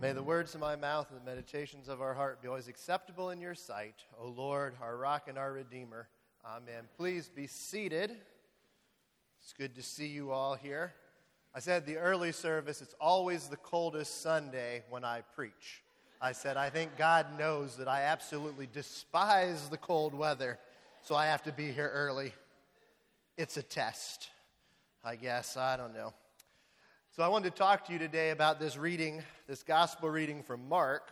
May the words of my mouth and the meditations of our heart be always acceptable in your sight, O Lord, our rock and our redeemer. Amen. Please be seated. It's good to see you all here. I said the early service, it's always the coldest Sunday when I preach. I said, I think God knows that I absolutely despise the cold weather, so I have to be here early. It's a test, I guess. I don't know. So I wanted to talk to you today about this reading, this gospel reading from Mark.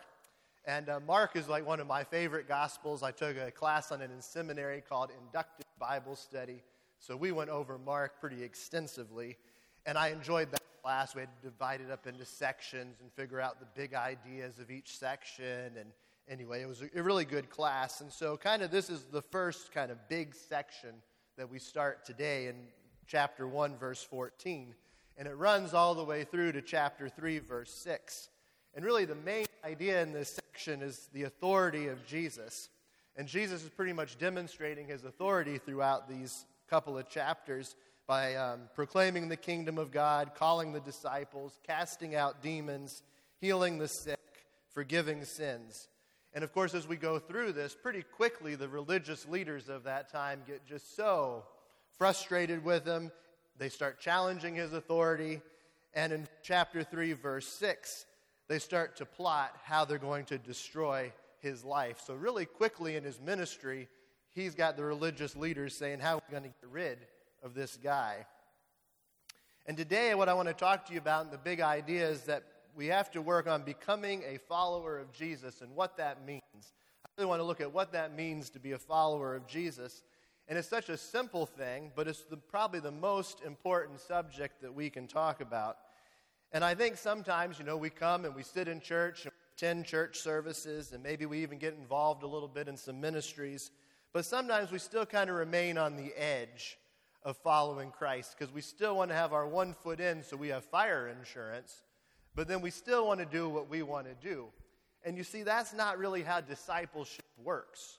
And uh, Mark is like one of my favorite gospels. I took a class on it in seminary called Inductive Bible Study. So we went over Mark pretty extensively. And I enjoyed that class. We had to divide it up into sections and figure out the big ideas of each section. And anyway, it was a really good class. And so, kind of, this is the first kind of big section that we start today in chapter 1, verse 14 and it runs all the way through to chapter 3, verse 6. And really, the main idea in this section is the authority of Jesus. And Jesus is pretty much demonstrating his authority throughout these couple of chapters by um, proclaiming the kingdom of God, calling the disciples, casting out demons, healing the sick, forgiving sins. And of course, as we go through this, pretty quickly the religious leaders of that time get just so frustrated with him they start challenging his authority. And in chapter 3, verse 6, they start to plot how they're going to destroy his life. So, really quickly in his ministry, he's got the religious leaders saying, How are we going to get rid of this guy? And today, what I want to talk to you about, and the big idea is that we have to work on becoming a follower of Jesus and what that means. I really want to look at what that means to be a follower of Jesus. And it's such a simple thing, but it's the, probably the most important subject that we can talk about. And I think sometimes, you know, we come and we sit in church and attend church services, and maybe we even get involved a little bit in some ministries. But sometimes we still kind of remain on the edge of following Christ because we still want to have our one foot in so we have fire insurance, but then we still want to do what we want to do. And you see, that's not really how discipleship works.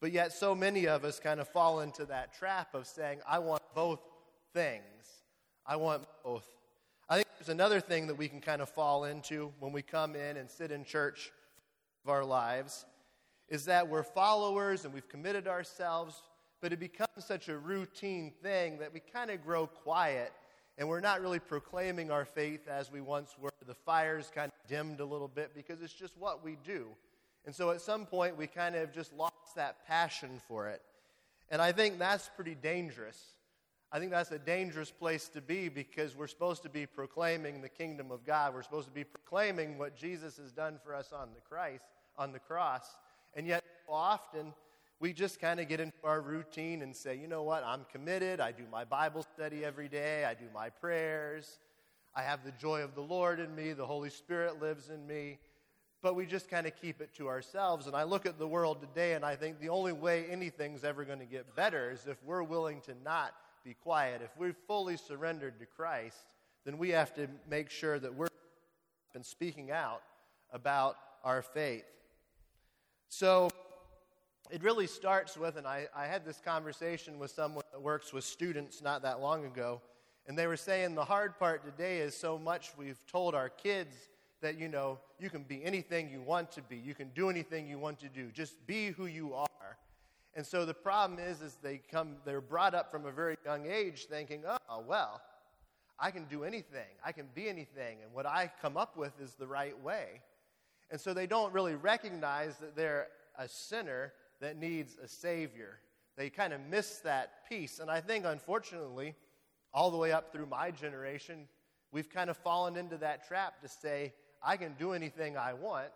But yet, so many of us kind of fall into that trap of saying, I want both things. I want both. I think there's another thing that we can kind of fall into when we come in and sit in church of our lives is that we're followers and we've committed ourselves, but it becomes such a routine thing that we kind of grow quiet and we're not really proclaiming our faith as we once were. The fire's kind of dimmed a little bit because it's just what we do. And so at some point, we kind of just lost that passion for it. And I think that's pretty dangerous. I think that's a dangerous place to be because we're supposed to be proclaiming the kingdom of God. We're supposed to be proclaiming what Jesus has done for us on the Christ, on the cross. And yet, often, we just kind of get into our routine and say, you know what, I'm committed. I do my Bible study every day. I do my prayers. I have the joy of the Lord in me. The Holy Spirit lives in me but we just kind of keep it to ourselves. And I look at the world today and I think the only way anything's ever going to get better is if we're willing to not be quiet. If we've fully surrendered to Christ, then we have to make sure that we're and speaking out about our faith. So it really starts with, and I, I had this conversation with someone that works with students not that long ago, and they were saying the hard part today is so much we've told our kids that, you know, you can be anything you want to be. You can do anything you want to do. Just be who you are. And so the problem is, is they come, they're brought up from a very young age thinking, oh, well, I can do anything. I can be anything. And what I come up with is the right way. And so they don't really recognize that they're a sinner that needs a Savior. They kind of miss that piece. And I think, unfortunately, all the way up through my generation, we've kind of fallen into that trap to say, I can do anything I want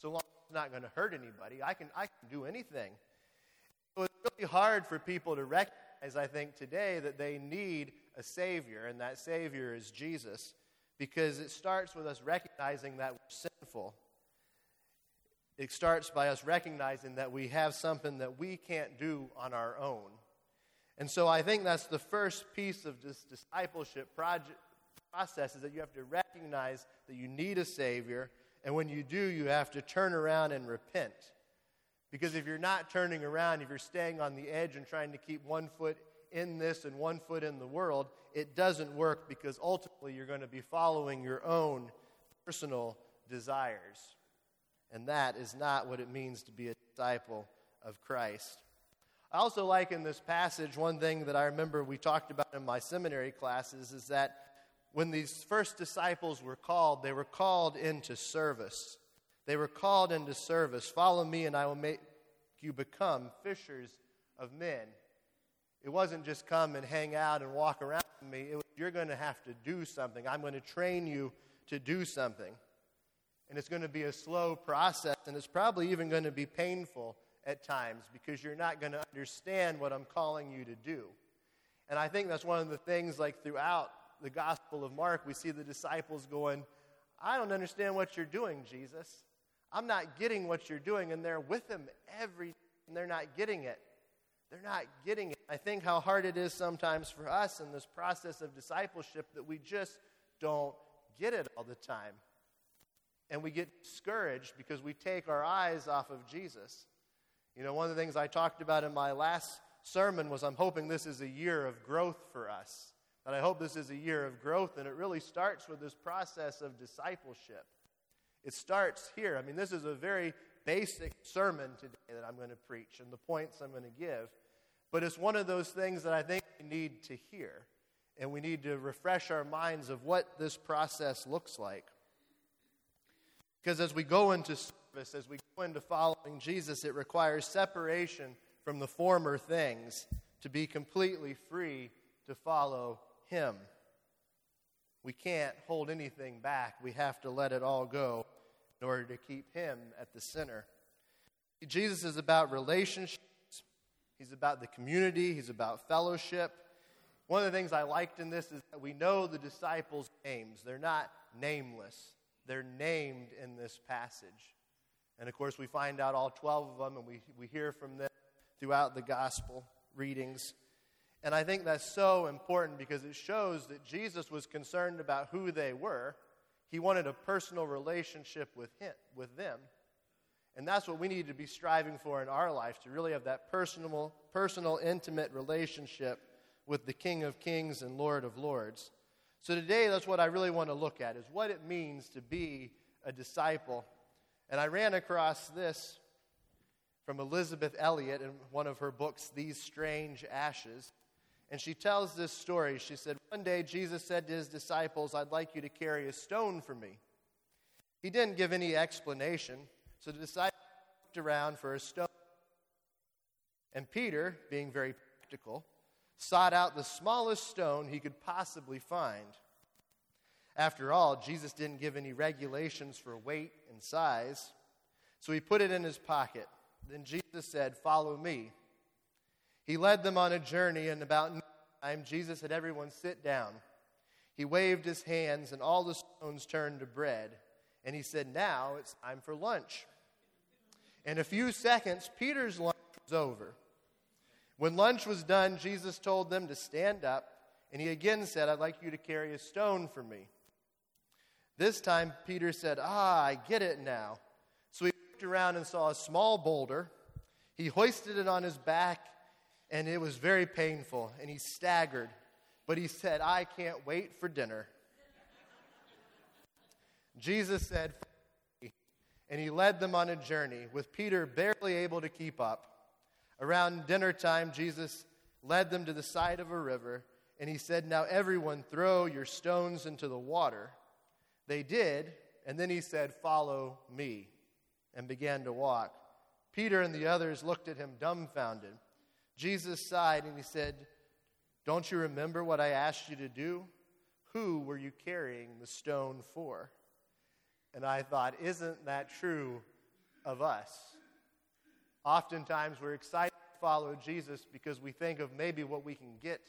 so long as it's not going to hurt anybody. I can, I can do anything. So it's really hard for people to recognize, I think, today that they need a Savior, and that Savior is Jesus, because it starts with us recognizing that we're sinful. It starts by us recognizing that we have something that we can't do on our own. And so I think that's the first piece of this discipleship project, process is that you have to recognize that you need a Savior, and when you do, you have to turn around and repent. Because if you're not turning around, if you're staying on the edge and trying to keep one foot in this and one foot in the world, it doesn't work because ultimately you're going to be following your own personal desires. And that is not what it means to be a disciple of Christ. I also like in this passage one thing that I remember we talked about in my seminary classes is that when these first disciples were called, they were called into service. They were called into service. Follow me, and I will make you become fishers of men. It wasn't just come and hang out and walk around with me. Was, you're going to have to do something. I'm going to train you to do something. And it's going to be a slow process, and it's probably even going to be painful at times because you're not going to understand what I'm calling you to do. And I think that's one of the things, like throughout the Gospel of Mark, we see the disciples going, I don't understand what you're doing, Jesus. I'm not getting what you're doing. And they're with him every and they're not getting it. They're not getting it. I think how hard it is sometimes for us in this process of discipleship that we just don't get it all the time. And we get discouraged because we take our eyes off of Jesus. You know, one of the things I talked about in my last sermon was I'm hoping this is a year of growth for us. That I hope this is a year of growth, and it really starts with this process of discipleship. It starts here. I mean, this is a very basic sermon today that I'm going to preach and the points I'm going to give. But it's one of those things that I think we need to hear. And we need to refresh our minds of what this process looks like. Because as we go into service, as we go into following Jesus, it requires separation from the former things to be completely free to follow Him. We can't hold anything back. We have to let it all go in order to keep Him at the center. Jesus is about relationships, He's about the community, He's about fellowship. One of the things I liked in this is that we know the disciples' names. They're not nameless, they're named in this passage. And of course, we find out all 12 of them, and we, we hear from them throughout the gospel readings. And I think that's so important because it shows that Jesus was concerned about who they were. He wanted a personal relationship with, him, with them. And that's what we need to be striving for in our life to really have that personal, personal, intimate relationship with the King of Kings and Lord of Lords. So today, that's what I really want to look at is what it means to be a disciple and I ran across this from Elisabeth Elliot in one of her books, These Strange Ashes. And she tells this story. She said, One day Jesus said to his disciples, I'd like you to carry a stone for me. He didn't give any explanation, so the disciples looked around for a stone. And Peter, being very practical, sought out the smallest stone he could possibly find. After all, Jesus didn't give any regulations for weight and size, so he put it in his pocket. Then Jesus said, Follow me. He led them on a journey, and about time, Jesus had everyone sit down. He waved his hands, and all the stones turned to bread. And he said, Now it's time for lunch. In a few seconds, Peter's lunch was over. When lunch was done, Jesus told them to stand up, and he again said, I'd like you to carry a stone for me. This time, Peter said, Ah, I get it now. So he looked around and saw a small boulder. He hoisted it on his back, and it was very painful, and he staggered. But he said, I can't wait for dinner. Jesus said, and he led them on a journey, with Peter barely able to keep up. Around dinner time, Jesus led them to the side of a river, and he said, Now everyone throw your stones into the water. They did, and then he said, Follow me, and began to walk. Peter and the others looked at him dumbfounded. Jesus sighed and he said, Don't you remember what I asked you to do? Who were you carrying the stone for? And I thought, Isn't that true of us? Oftentimes we're excited to follow Jesus because we think of maybe what we can get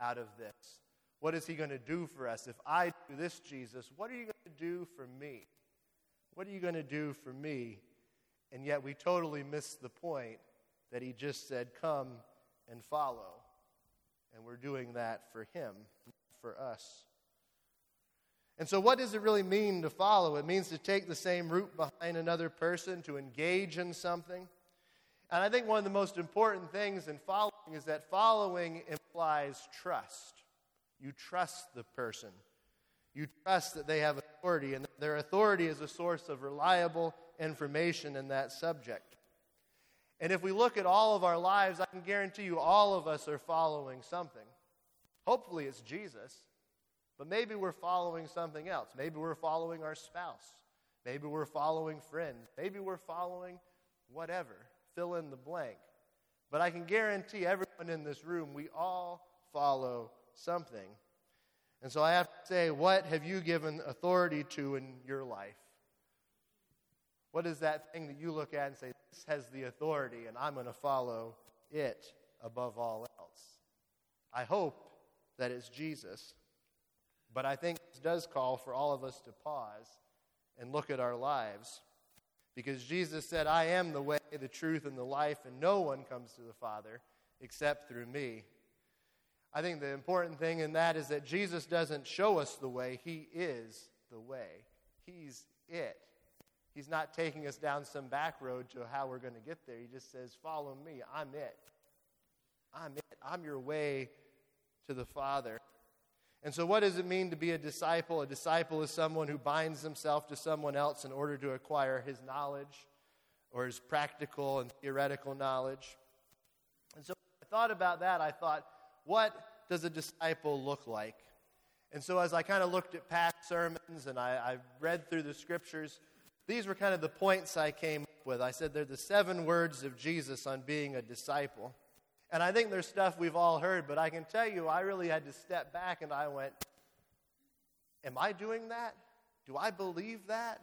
out of this. What is he going to do for us? If I do this, Jesus, what are you going to do for me? What are you going to do for me? And yet we totally miss the point that he just said, Come and follow. And we're doing that for him, for us. And so, what does it really mean to follow? It means to take the same route behind another person, to engage in something. And I think one of the most important things in following is that following implies trust. You trust the person. You trust that they have authority, and their authority is a source of reliable information in that subject. And if we look at all of our lives, I can guarantee you all of us are following something. Hopefully, it's Jesus, but maybe we're following something else. Maybe we're following our spouse. Maybe we're following friends. Maybe we're following whatever. Fill in the blank. But I can guarantee everyone in this room, we all follow something. And so I have to say, what have you given authority to in your life? What is that thing that you look at and say, this has the authority and I'm going to follow it above all else? I hope that it's Jesus. But I think this does call for all of us to pause and look at our lives. Because Jesus said, I am the way, the truth, and the life, and no one comes to the Father except through me. I think the important thing in that is that Jesus doesn't show us the way, He is the way. He's it. He's not taking us down some back road to how we're going to get there. He just says, Follow me. I'm it. I'm it. I'm your way to the Father. And so, what does it mean to be a disciple? A disciple is someone who binds himself to someone else in order to acquire his knowledge or his practical and theoretical knowledge. And so, I thought about that. I thought, what does a disciple look like? And so, as I kind of looked at past sermons and I, I, read through the scriptures, these were kind of the points I came up with. I said they're the seven words of Jesus on being a disciple. And I think there's stuff we've all heard, but I can tell you, I really had to step back and I went, Am I doing that? Do I believe that?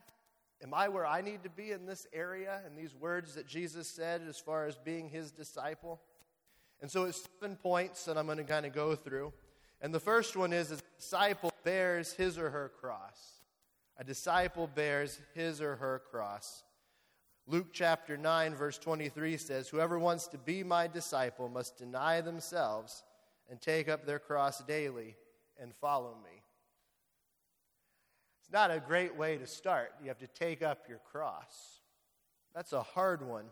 Am I where I need to be in this area and these words that Jesus said as far as being his disciple? And so it's seven points that I'm going to kind of go through. And the first one is a disciple bears his or her cross. A disciple bears his or her cross. Luke chapter 9, verse 23 says, Whoever wants to be my disciple must deny themselves and take up their cross daily and follow me. It's not a great way to start. You have to take up your cross. That's a hard one.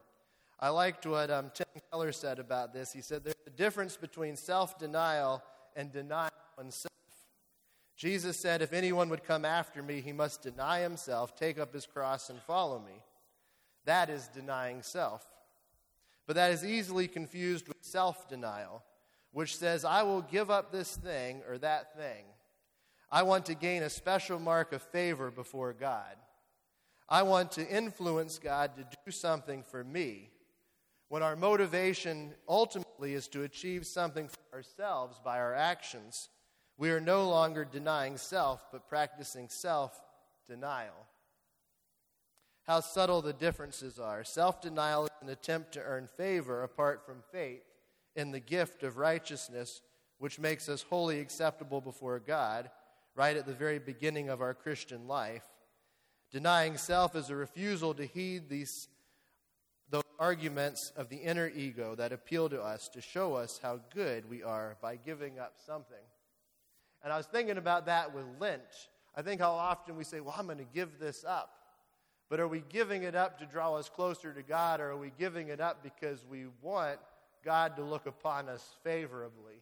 I liked what um, Tim Keller said about this. He said there's a difference between self denial and denying oneself. Jesus said, If anyone would come after me, he must deny himself, take up his cross, and follow me. That is denying self. But that is easily confused with self denial, which says, I will give up this thing or that thing. I want to gain a special mark of favor before God. I want to influence God to do something for me when our motivation ultimately is to achieve something for ourselves by our actions, we are no longer denying self, but practicing self denial. How subtle the differences are. Self denial is an attempt to earn favor apart from faith in the gift of righteousness, which makes us wholly acceptable before God, right at the very beginning of our Christian life. Denying self is a refusal to heed these those arguments of the inner ego that appeal to us to show us how good we are by giving up something. And I was thinking about that with Lent. I think how often we say, Well, I'm going to give this up. But are we giving it up to draw us closer to God, or are we giving it up because we want God to look upon us favorably?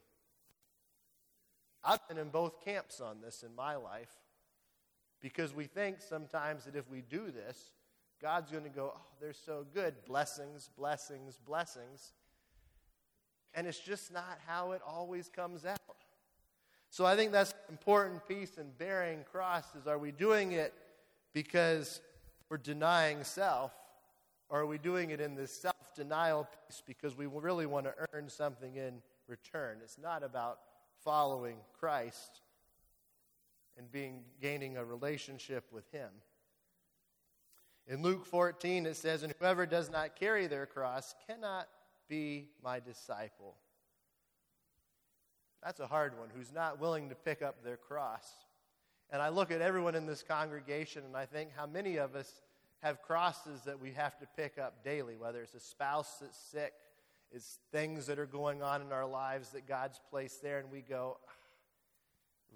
I've been in both camps on this in my life because we think sometimes that if we do this, God's going to go, oh, they're so good. Blessings, blessings, blessings. And it's just not how it always comes out. So I think that's an important piece in bearing crosses. Are we doing it because we're denying self? Or are we doing it in this self denial piece because we really want to earn something in return? It's not about following Christ and being gaining a relationship with Him. In Luke 14, it says, And whoever does not carry their cross cannot be my disciple. That's a hard one, who's not willing to pick up their cross. And I look at everyone in this congregation and I think how many of us have crosses that we have to pick up daily, whether it's a spouse that's sick, it's things that are going on in our lives that God's placed there, and we go, ah,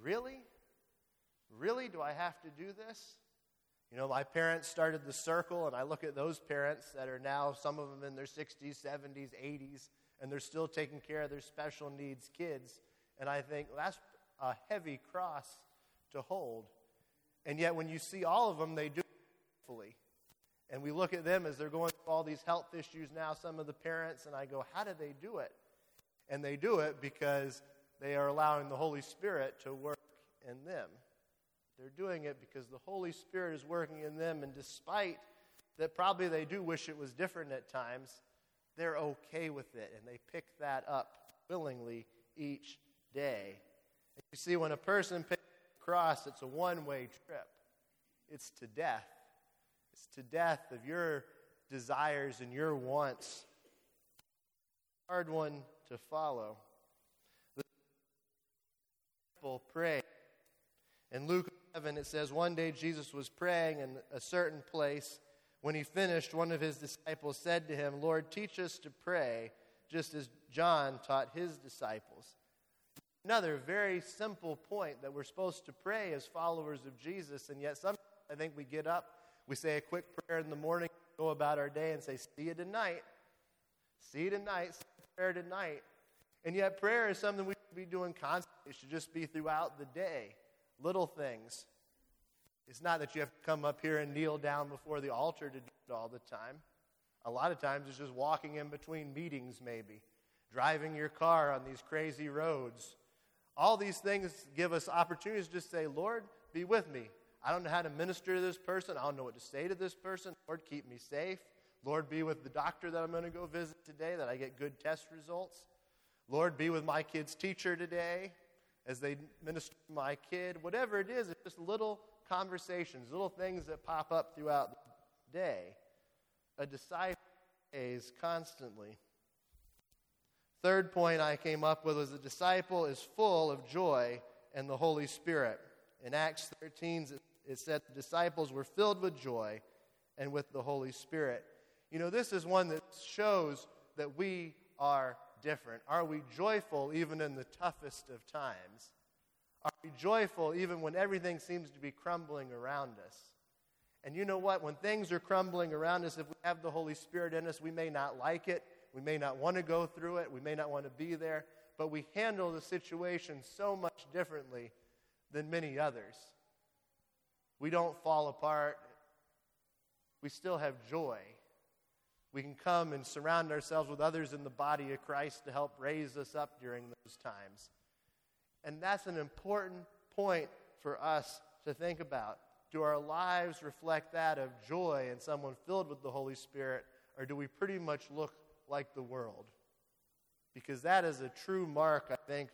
Really? Really? Do I have to do this? You know, my parents started the circle, and I look at those parents that are now, some of them in their 60s, 70s, 80s, and they're still taking care of their special needs kids. And I think that's a heavy cross to hold. And yet, when you see all of them, they do it fully. And we look at them as they're going through all these health issues now, some of the parents, and I go, How do they do it? And they do it because they are allowing the Holy Spirit to work in them. They're doing it because the Holy Spirit is working in them, and despite that, probably they do wish it was different at times, they're okay with it, and they pick that up willingly each day. You see, when a person picks a cross, it's a one way trip, it's to death. It's to death of your desires and your wants. Hard one to follow. The people pray. In Luke 11, it says, One day Jesus was praying in a certain place. When he finished, one of his disciples said to him, Lord, teach us to pray, just as John taught his disciples. Another very simple point that we're supposed to pray as followers of Jesus, and yet sometimes I think we get up, we say a quick prayer in the morning, go about our day, and say, See you tonight. See you tonight. Say prayer tonight. And yet, prayer is something we should be doing constantly. It should just be throughout the day little things. It's not that you have to come up here and kneel down before the altar to do it all the time. A lot of times it's just walking in between meetings, maybe, driving your car on these crazy roads. All these things give us opportunities to just say, Lord, be with me. I don't know how to minister to this person. I don't know what to say to this person. Lord, keep me safe. Lord, be with the doctor that I'm going to go visit today, that I get good test results. Lord, be with my kid's teacher today as they minister to my kid. Whatever it is, it's just little conversations, little things that pop up throughout the day. A disciple is constantly. Third point I came up with was a disciple is full of joy and the Holy Spirit. In Acts 13, it said the disciples were filled with joy and with the Holy Spirit. You know, this is one that shows that we are different? Are we joyful even in the toughest of times? Are we joyful even when everything seems to be crumbling around us? And you know what? When things are crumbling around us, if we have the Holy Spirit in us, we may not like it. We may not want to go through it. We may not want to be there. But we handle the situation so much differently than many others. We don't fall apart. We still have joy. We can come and surround ourselves with others in the body of Christ to help raise us up during those times. And that's an important point for us to think about. Do our lives reflect that of joy and someone filled with the Holy Spirit, or do we pretty much look like the world? Because that is a true mark, I think,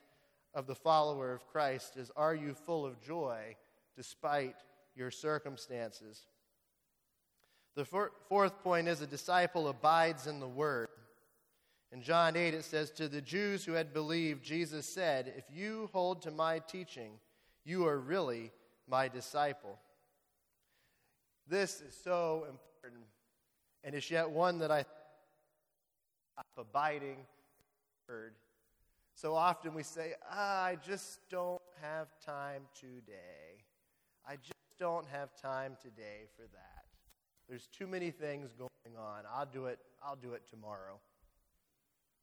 of the follower of Christ is are you full of joy despite your circumstances? The for, fourth point is a disciple abides in the word. In John 8, it says, To the Jews who had believed, Jesus said, If you hold to my teaching, you are really my disciple. This is so important, and it's yet one that I abiding word. So often we say, ah, I just don't have time today. I just don't have time today for that. There's too many things going on. I'll do it. I'll do it tomorrow.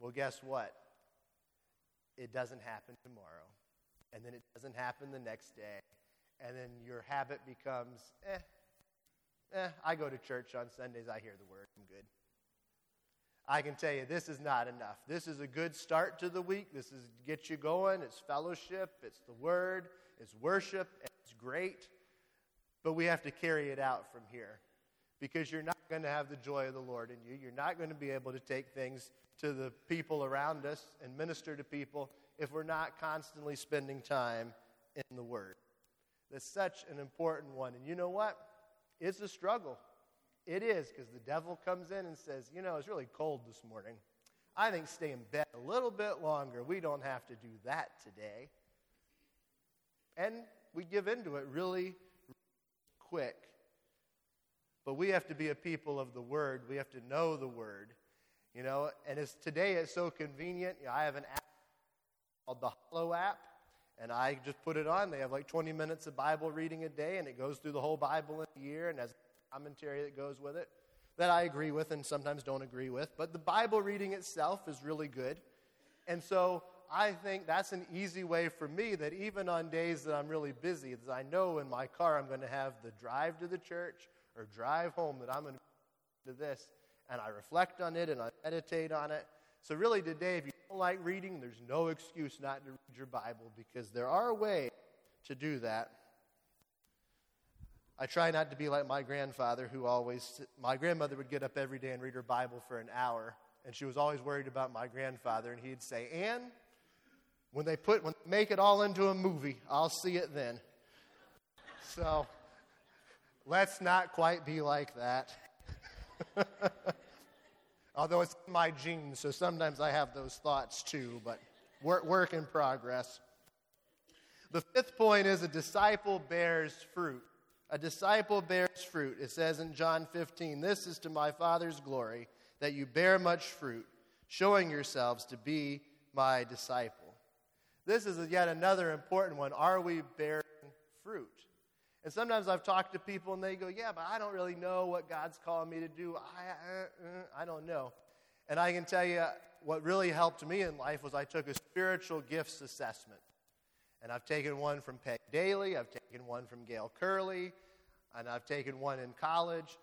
Well, guess what? It doesn't happen tomorrow. And then it doesn't happen the next day. And then your habit becomes, eh, eh, I go to church on Sundays. I hear the word. I'm good. I can tell you this is not enough. This is a good start to the week. This is get you going. It's fellowship, it's the word, it's worship, it's great. But we have to carry it out from here because you're not going to have the joy of the Lord in you. You're not going to be able to take things to the people around us and minister to people if we're not constantly spending time in the Word. That's such an important one. And you know what? It's a struggle. It is because the devil comes in and says, You know, it's really cold this morning. I think stay in bed a little bit longer. We don't have to do that today. And we give into it really quick. But we have to be a people of the Word. We have to know the Word. You know, and as today it's so convenient. You know, I have an app called the Hallow app, and I just put it on. They have like 20 minutes of Bible reading a day, and it goes through the whole Bible in a year, and has commentary that goes with it that I agree with and sometimes don't agree with. But the Bible reading itself is really good. And so I think that's an easy way for me that even on days that I'm really busy, as I know in my car I'm going to have the drive to the church or drive home that I'm going to this, and I reflect on it and I meditate on it. So, really, today, if you don't like reading, there's no excuse not to read your Bible because there are ways to do that. I try not to be like my grandfather, who always, my grandmother would get up every day and read her Bible for an hour, and she was always worried about my grandfather, and he'd say, Ann, when they put, when they make it all into a movie, I'll see it then. So, let's not quite be like that. Although it's my genes, so sometimes I have those thoughts too, but work, work in progress. The fifth point is a disciple bears fruit. A disciple bears fruit. It says in John 15, This is to my Father's glory, that you bear much fruit, showing yourselves to be my disciple. This is yet another important one. Are we bearing fruit? And sometimes I've talked to people and they go, Yeah, but I don't really know what God's calling me to do. I, uh, uh, I don't know. And I can tell you what really helped me in life was I took a spiritual gifts assessment. And I've taken one from Peg Daily, I've taken one from Gail Curley, and I've taken one in college.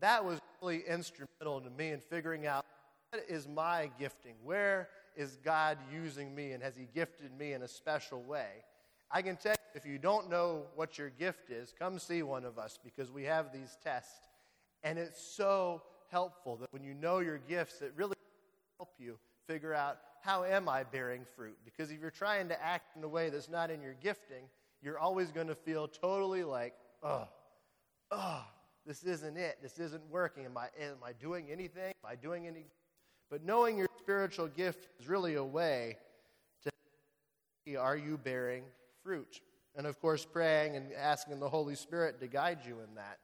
That was really instrumental to me in figuring out what is my gifting? Where is God using me? And has He gifted me in a special way? I can tell you, if you don't know what your gift is, come see one of us because we have these tests. And it's so helpful that when you know your gifts, it really help you figure out how am I bearing fruit? Because if you're trying to act in a way that's not in your gifting, you're always going to feel totally like, oh, oh, this isn't it. This isn't working. Am I, am I doing anything? Am I doing any? But knowing your spiritual gift is really a way to see are you bearing fruit? And of course, praying and asking the Holy Spirit to guide you in that.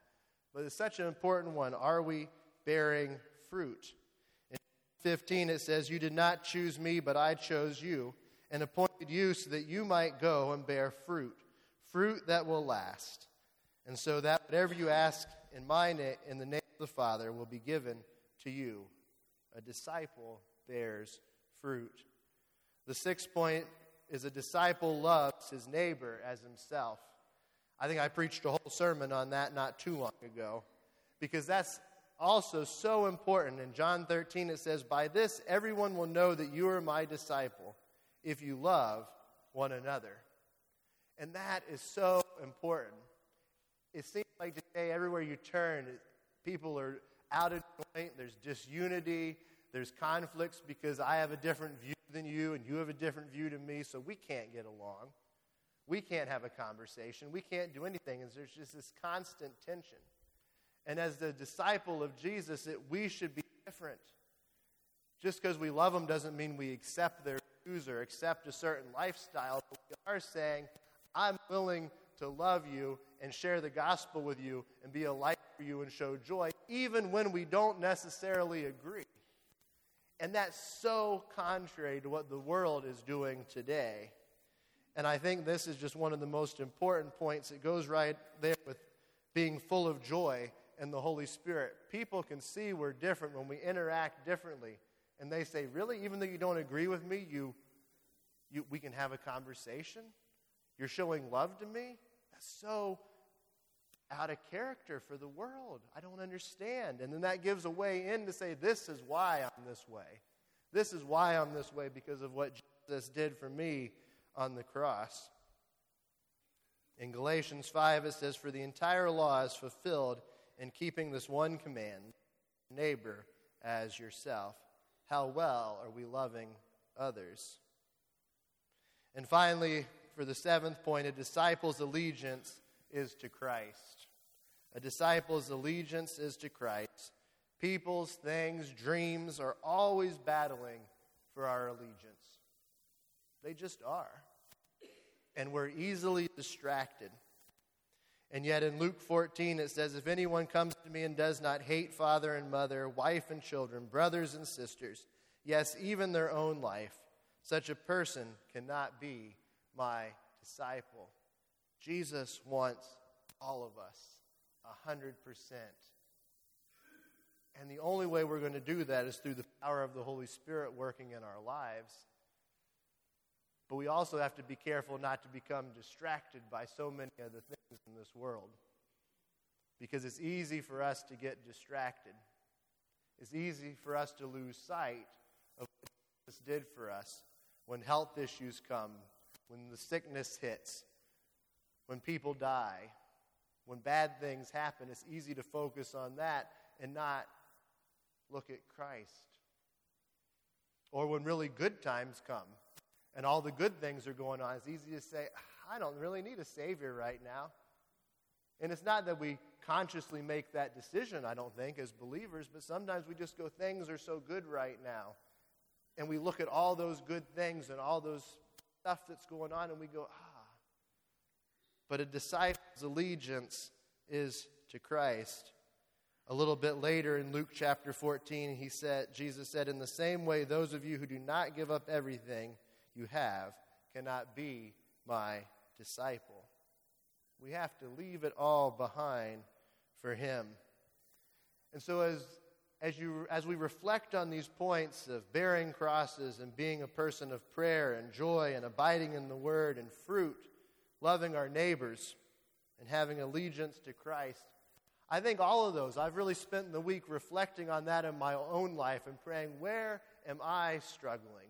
But it's such an important one. Are we bearing fruit? 15, it says, You did not choose me, but I chose you and appointed you so that you might go and bear fruit, fruit that will last. And so that whatever you ask in my name, in the name of the Father, will be given to you. A disciple bears fruit. The sixth point is a disciple loves his neighbor as himself. I think I preached a whole sermon on that not too long ago because that's also so important. In John 13, it says, By this everyone will know that you are my disciple if you love one another. And that is so important. It seems like today, everywhere you turn, people are out of joint, there's disunity, there's conflicts because I have a different view than you and you have a different view to me, so we can't get along. We can't have a conversation. We can't do anything. And there's just this constant tension. And as the disciple of Jesus, it, we should be different. Just because we love them doesn't mean we accept their views or accept a certain lifestyle. But we are saying, I'm willing to love you and share the gospel with you and be a light for you and show joy, even when we don't necessarily agree. And that's so contrary to what the world is doing today. And I think this is just one of the most important points. It goes right there with being full of joy and the Holy Spirit. People can see we're different when we interact differently. And they say, Really? Even though you don't agree with me, you, you, we can have a conversation? You're showing love to me? That's so out of character for the world. I don't understand. And then that gives a way in to say, This is why I'm this way. This is why I'm this way because of what Jesus did for me on the cross. In Galatians 5, it says, For the entire law is fulfilled in keeping this one command neighbor as yourself. How well are we loving others? And finally, for the seventh point, a disciple's allegiance is to Christ. A disciple's allegiance is to Christ. People's, things, dreams are always battling for our allegiance. They just are. And we're easily distracted. And yet in Luke 14, it says, If anyone comes to me and does not hate father and mother, wife and children, brothers and sisters, yes, even their own life, such a person cannot be my disciple. Jesus wants all of us, a 100%. And the only way we're going to do that is through the power of the Holy Spirit working in our lives. But we also have to be careful not to become distracted by so many other things in this world. Because it's easy for us to get distracted. It's easy for us to lose sight of what Jesus did for us when health issues come, when the sickness hits, when people die, when bad things happen. It's easy to focus on that and not look at Christ. Or when really good times come and all the good things are going on, it's easy to say, I don't really need a Savior right now. And it's not that we consciously make that decision, I don't think, as believers, but sometimes we just go, things are so good right now. And we look at all those good things and all those stuff that's going on, and we go, ah. But a disciple's allegiance is to Christ. A little bit later in Luke chapter 14, he said, Jesus said, In the same way, those of you who do not give up everything you have cannot be my disciple. We have to leave it all behind for him. And so as as you as we reflect on these points of bearing crosses and being a person of prayer and joy and abiding in the word and fruit, loving our neighbors and having allegiance to Christ, I think all of those, I've really spent the week reflecting on that in my own life and praying, where am I struggling?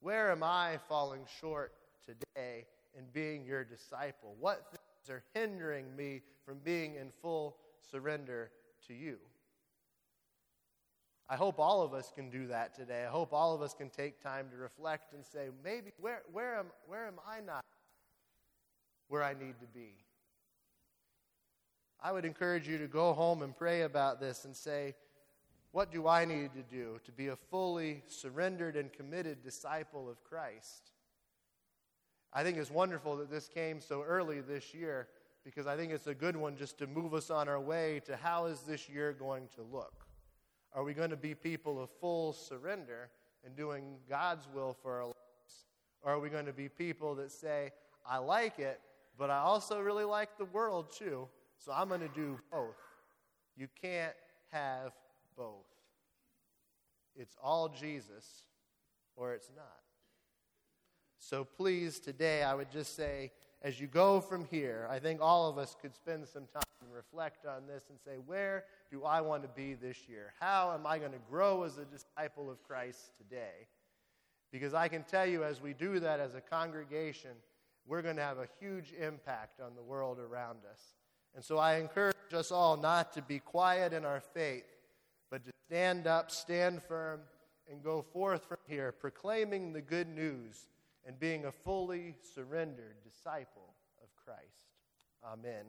Where am I falling short today in being your disciple? What things are hindering me from being in full surrender to you? I hope all of us can do that today. I hope all of us can take time to reflect and say, maybe, where, where, am, where am I not where I need to be? I would encourage you to go home and pray about this and say, what do I need to do to be a fully surrendered and committed disciple of Christ? I think it's wonderful that this came so early this year because I think it's a good one just to move us on our way to how is this year going to look? Are we going to be people of full surrender and doing God's will for our lives? Or are we going to be people that say, I like it, but I also really like the world too, so I'm going to do both. You can't have both. It's all Jesus or it's not. So please, today, I would just say, as you go from here, I think all of us could spend some time and reflect on this and say, where do I want to be this year? How am I going to grow as a disciple of Christ today? Because I can tell you, as we do that as a congregation, we're going to have a huge impact on the world around us. And so I encourage us all not to be quiet in our faith, but to stand up, stand firm, and go forth from here proclaiming the good news and being a fully surrendered disciple of Christ. Amen.